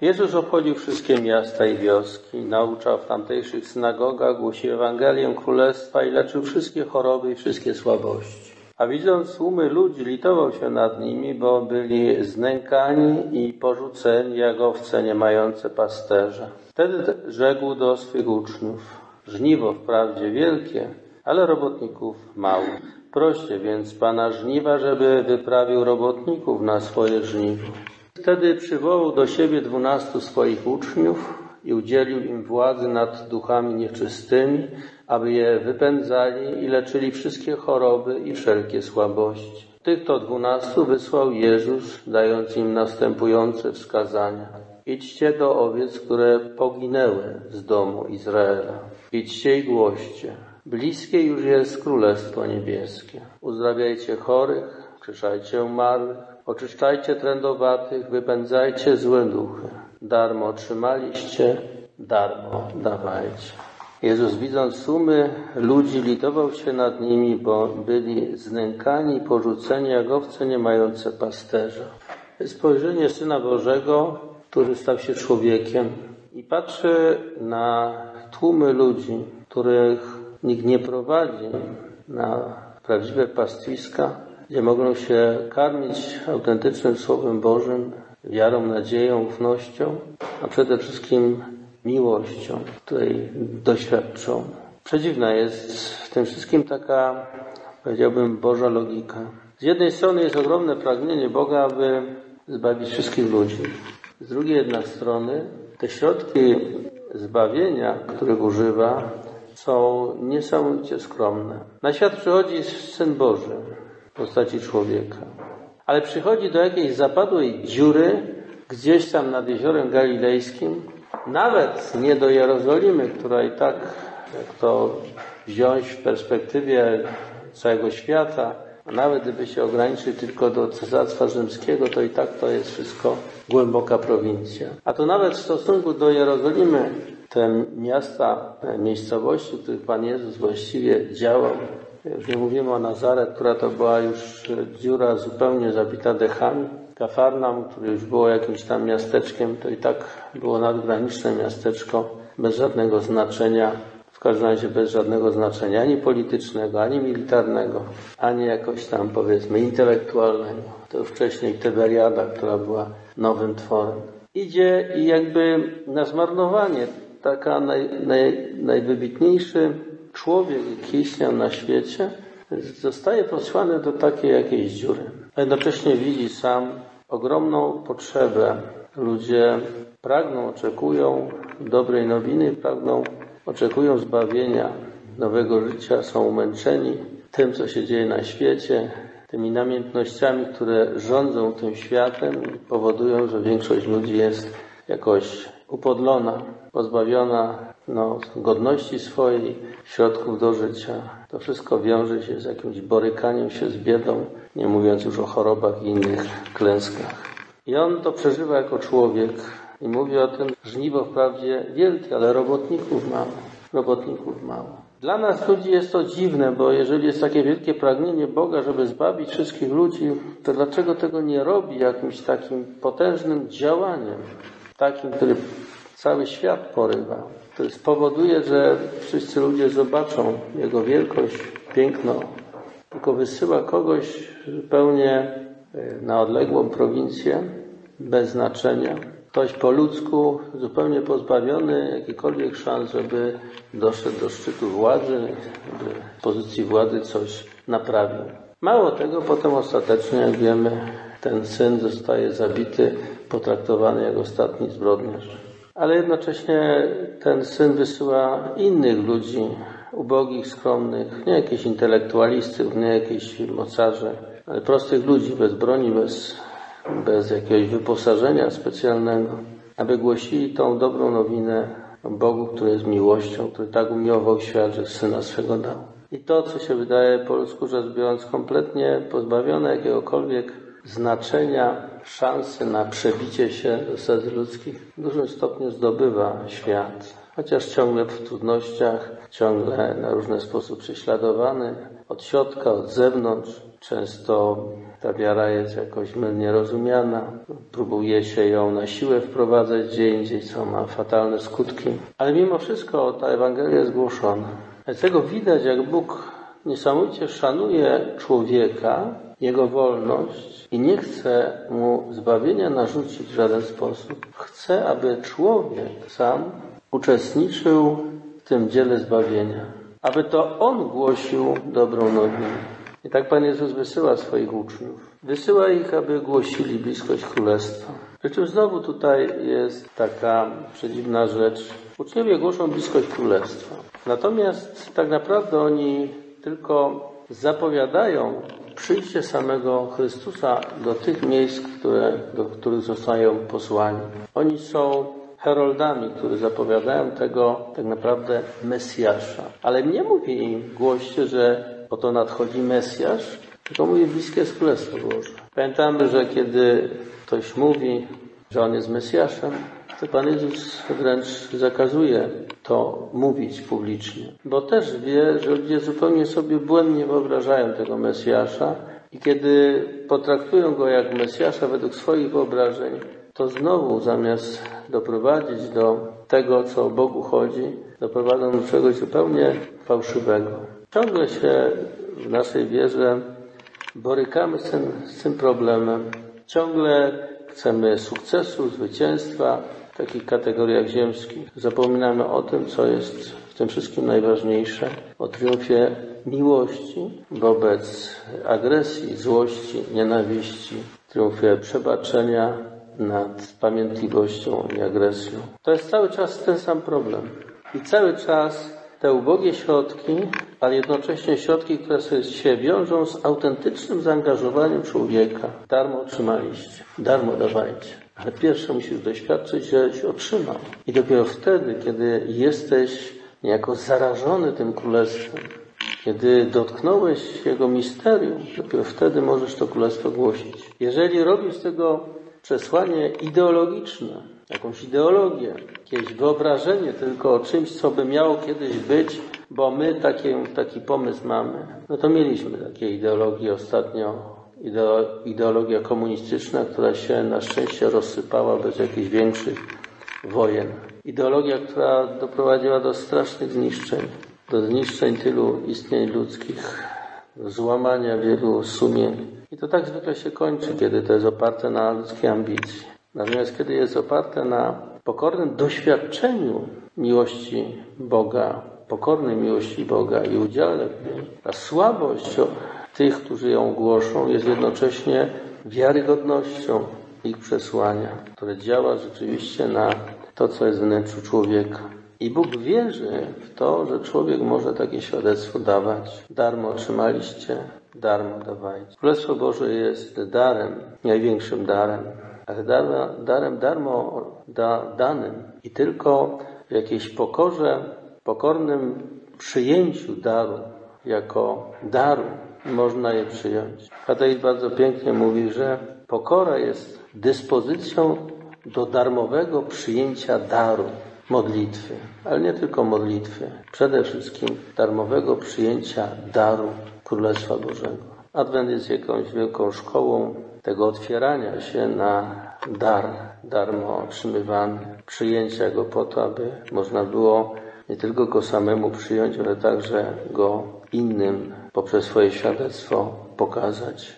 Jezus obchodził wszystkie miasta i wioski, nauczał w tamtejszych synagogach, głosił Ewangelię Królestwa i leczył wszystkie choroby i wszystkie słabości. A widząc tłumy ludzi, litował się nad nimi, bo byli znękani i porzuceni jak owce nie mające pasterza. Wtedy rzekł do swych uczniów, żniwo wprawdzie wielkie, ale robotników mało. Proście więc Pana żniwa, żeby wyprawił robotników na swoje żniwo. Wtedy przywołał do siebie dwunastu swoich uczniów i udzielił im władzy nad duchami nieczystymi, aby je wypędzali i leczyli wszystkie choroby i wszelkie słabości. Tych to dwunastu wysłał Jezus, dając im następujące wskazania. Idźcie do owiec, które poginęły z domu Izraela. Idźcie i głoście. Bliskie już jest Królestwo Niebieskie. Uzdrawiajcie chorych, krzeszajcie umarłych, oczyszczajcie trędowatych, wypędzajcie złe duchy. Darmo otrzymaliście, darmo dawajcie. Jezus widząc sumy ludzi litował się nad nimi, bo byli znękani, porzuceni jak owce nie mające pasterza. Spojrzenie Syna Bożego, który stał się człowiekiem i patrzy na tłumy ludzi, których nikt nie prowadzi na prawdziwe pastwiska, gdzie mogą się karmić autentycznym Słowem Bożym, wiarą, nadzieją, ufnością, a przede wszystkim miłością, której doświadczą. Przedziwna jest w tym wszystkim taka, powiedziałbym, Boża logika. Z jednej strony jest ogromne pragnienie Boga, aby zbawić wszystkich ludzi. Z drugiej jednak strony te środki zbawienia, których używa, są niesamowicie skromne. Na świat przychodzi Syn Boży postaci człowieka, ale przychodzi do jakiejś zapadłej dziury gdzieś tam nad jeziorem galilejskim, nawet nie do Jerozolimy, która i tak, jak to wziąć w perspektywie całego świata, a nawet gdyby się ograniczyć tylko do Cesarstwa Rzymskiego, to i tak to jest wszystko głęboka prowincja. A to nawet w stosunku do Jerozolimy, te miasta, miejscowości, w których Pan Jezus właściwie działał, już nie mówimy o Nazaret, która to była już dziura zupełnie zabita dechami. Kafarnam, które już było jakimś tam miasteczkiem, to i tak było nadgraniczne miasteczko bez żadnego znaczenia, w każdym razie bez żadnego znaczenia ani politycznego, ani militarnego, ani jakoś tam powiedzmy intelektualnego. To wcześniej Tyberiada, która była nowym tworem. Idzie i jakby na zmarnowanie taka naj, naj, najwybitniejszy człowiek, istniał na świecie, zostaje posłany do takiej jakiejś dziury. A jednocześnie widzi sam ogromną potrzebę. Ludzie pragną, oczekują dobrej nowiny, pragną, oczekują zbawienia, nowego życia, są umęczeni tym, co się dzieje na świecie, tymi namiętnościami, które rządzą tym światem i powodują, że większość ludzi jest jakoś upodlona, pozbawiona no, godności swojej, środków do życia. To wszystko wiąże się z jakimś borykaniem się z biedą, nie mówiąc już o chorobach i innych klęskach. I on to przeżywa jako człowiek i mówi o tym, żniwo wprawdzie wielkie, ale robotników mało. Robotników mało. Dla nas ludzi jest to dziwne, bo jeżeli jest takie wielkie pragnienie Boga, żeby zbawić wszystkich ludzi, to dlaczego tego nie robi jakimś takim potężnym działaniem, takim, który cały świat porywa, który spowoduje, że wszyscy ludzie zobaczą Jego wielkość, piękno, tylko wysyła kogoś zupełnie na odległą prowincję, bez znaczenia, ktoś po ludzku, zupełnie pozbawiony jakichkolwiek szans, żeby doszedł do szczytu władzy, żeby w pozycji władzy coś naprawił. Mało tego, potem ostatecznie, jak wiemy, ten syn zostaje zabity, potraktowany jak ostatni zbrodniarz. Ale jednocześnie ten syn wysyła innych ludzi, ubogich, skromnych, nie jakichś intelektualistów, nie jakichś mocarzy, ale prostych ludzi bez broni, bez bez jakiegoś wyposażenia specjalnego, aby głosili tą dobrą nowinę o Bogu, który jest miłością, który tak umiłował świat, że Syna swego dał. I to, co się wydaje po ludzku rzecz biorąc kompletnie pozbawione jakiegokolwiek znaczenia, szansy na przebicie się do serc ludzkich, w dużym stopniu zdobywa świat. Chociaż ciągle w trudnościach, ciągle na różny sposób prześladowany, od środka, od zewnątrz, często ta wiara jest jakoś mylnie rozumiana. Próbuje się ją na siłę wprowadzać gdzie indziej, co ma fatalne skutki. Ale mimo wszystko ta Ewangelia jest głoszona. Z tego widać, jak Bóg niesamowicie szanuje człowieka, jego wolność i nie chce mu zbawienia narzucić w żaden sposób. Chce, aby człowiek sam uczestniczył w tym dziele zbawienia, aby to on głosił dobrą nowinę. I tak Pan Jezus wysyła swoich uczniów. Wysyła ich, aby głosili bliskość Królestwa. Przy czym znowu tutaj jest taka przedziwna rzecz. Uczniowie głoszą bliskość Królestwa. Natomiast tak naprawdę oni tylko zapowiadają przyjście samego Chrystusa do tych miejsc, które, do których zostają posłani. Oni są heroldami, którzy zapowiadają tego tak naprawdę Mesjasza. Ale nie mówi im głoście, że oto nadchodzi Mesjasz, tylko mówi bliskie jest Królestwo Boże. Pamiętamy, że kiedy ktoś mówi, że on jest Mesjaszem, to Pan Jezus wręcz zakazuje to mówić publicznie, bo też wie, że ludzie zupełnie sobie błędnie wyobrażają tego Mesjasza i kiedy potraktują go jak Mesjasza według swoich wyobrażeń, to znowu zamiast doprowadzić do tego, co o Bogu chodzi, doprowadzą do czegoś zupełnie fałszywego. Ciągle się w naszej wierze borykamy z tym, z tym problemem. Ciągle chcemy sukcesu, zwycięstwa w takich kategoriach ziemskich. Zapominamy o tym, co jest w tym wszystkim najważniejsze, o triumfie miłości wobec agresji, złości, nienawiści, triumfie przebaczenia nad pamiętliwością i agresją. To jest cały czas ten sam problem. I cały czas te ubogie środki, ale jednocześnie środki, które sobie się wiążą z autentycznym zaangażowaniem człowieka. Darmo otrzymaliście, darmo dawajcie. Ale pierwsze musisz doświadczyć, żeś otrzymał. I dopiero wtedy, kiedy jesteś niejako zarażony tym królestwem, kiedy dotknąłeś jego misterium, dopiero wtedy możesz to królestwo głosić. Jeżeli robisz tego przesłanie ideologiczne, jakąś ideologię, jakieś wyobrażenie tylko o czymś, co by miało kiedyś być, bo my taki, taki pomysł mamy. No to mieliśmy takie ideologie ostatnio, ideologia komunistyczna, która się na szczęście rozsypała bez jakichś większych wojen. Ideologia, która doprowadziła do strasznych zniszczeń, do zniszczeń tylu istnień ludzkich, do złamania wielu sumień. I to tak zwykle się kończy, kiedy to jest oparte na ludzkiej ambicji. Natomiast kiedy jest oparte na pokornym doświadczeniu miłości Boga, pokornej miłości Boga i udziale w niej, ta słabość tych, którzy ją głoszą, jest jednocześnie wiarygodnością ich przesłania, które działa rzeczywiście na to, co jest w wnętrzu człowieka. I Bóg wierzy w to, że człowiek może takie świadectwo dawać. Darmo otrzymaliście, darmo dawajcie. Królestwo Boże jest darem, największym darem, ale darem darmo da, danym i tylko w jakiejś pokorze, pokornym przyjęciu daru jako daru można je przyjąć. Ateist bardzo pięknie mówi, że pokora jest dyspozycją do darmowego przyjęcia daru modlitwy, ale nie tylko modlitwy, przede wszystkim darmowego przyjęcia daru Królestwa Bożego. Adwent jest jakąś wielką szkołą tego otwierania się na dar, darmo otrzymywany, przyjęcia go po to, aby można było nie tylko go samemu przyjąć, ale także go innym poprzez swoje świadectwo pokazać.